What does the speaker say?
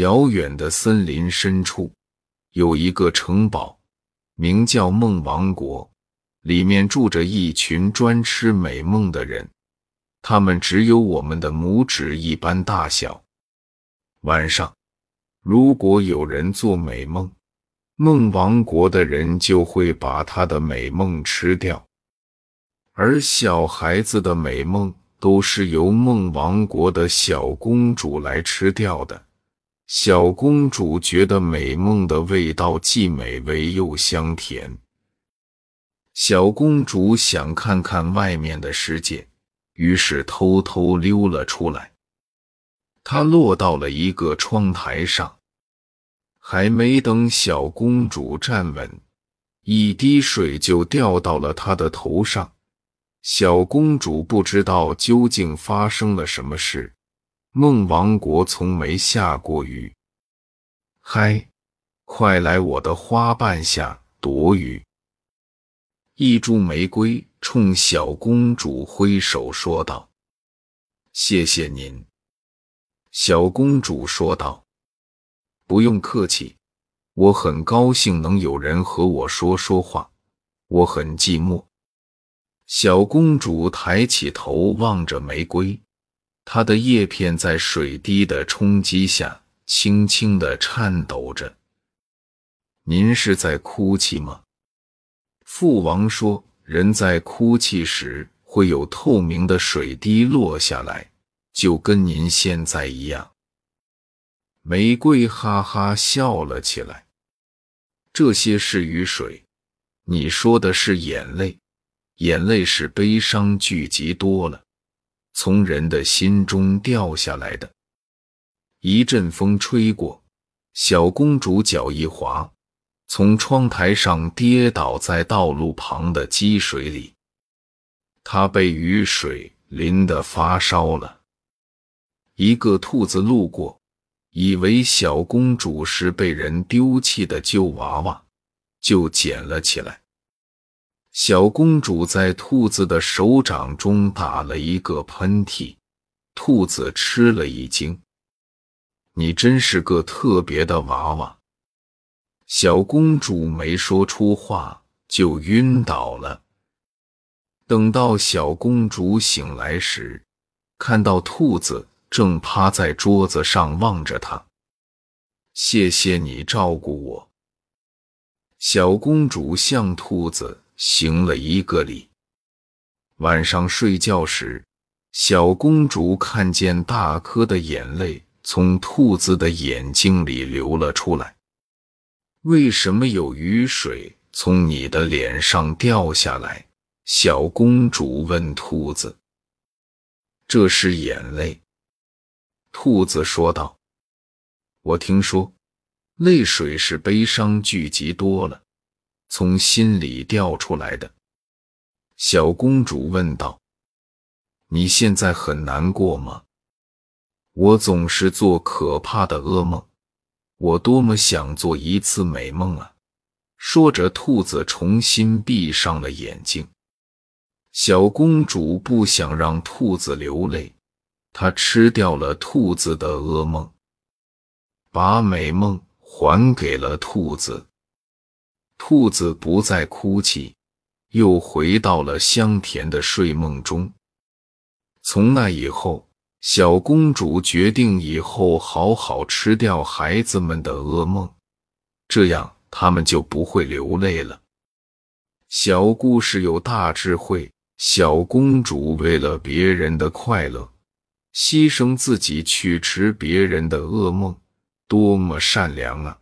遥远的森林深处，有一个城堡，名叫梦王国，里面住着一群专吃美梦的人，他们只有我们的拇指一般大小。晚上，如果有人做美梦，梦王国的人就会把他的美梦吃掉，而小孩子的美梦都是由梦王国的小公主来吃掉的。小公主觉得美梦的味道既美味又香甜。小公主想看看外面的世界，于是偷偷溜了出来。她落到了一个窗台上。还没等小公主站稳，一滴水就掉到了她的头上。小公主不知道究竟发生了什么事。梦王国从没下过雨。嗨，快来我的花瓣下躲雨！一株玫瑰冲小公主挥手说道：“谢谢您。”小公主说道。不用客气，我很高兴能有人和我说说话。我很寂寞。小公主抬起头望着玫瑰，它的叶片在水滴的冲击下轻轻的颤抖着。您是在哭泣吗？父王说，人在哭泣时会有透明的水滴落下来，就跟您现在一样。玫瑰哈哈笑了起来。这些是雨水，你说的是眼泪，眼泪是悲伤聚集多了，从人的心中掉下来的。一阵风吹过，小公主脚一滑，从窗台上跌倒在道路旁的积水里，她被雨水淋得发烧了。一个兔子路过。以为小公主是被人丢弃的旧娃娃，就捡了起来。小公主在兔子的手掌中打了一个喷嚏，兔子吃了一惊：“你真是个特别的娃娃。”小公主没说出话，就晕倒了。等到小公主醒来时，看到兔子。正趴在桌子上望着她。谢谢你照顾我，小公主向兔子行了一个礼。晚上睡觉时，小公主看见大颗的眼泪从兔子的眼睛里流了出来。为什么有雨水从你的脸上掉下来？小公主问兔子。这是眼泪。兔子说道：“我听说，泪水是悲伤聚集多了，从心里掉出来的。”小公主问道：“你现在很难过吗？”我总是做可怕的噩梦，我多么想做一次美梦啊！说着，兔子重新闭上了眼睛。小公主不想让兔子流泪。她吃掉了兔子的噩梦，把美梦还给了兔子。兔子不再哭泣，又回到了香甜的睡梦中。从那以后，小公主决定以后好好吃掉孩子们的噩梦，这样他们就不会流泪了。小故事有大智慧。小公主为了别人的快乐。牺牲自己去吃别人的噩梦，多么善良啊！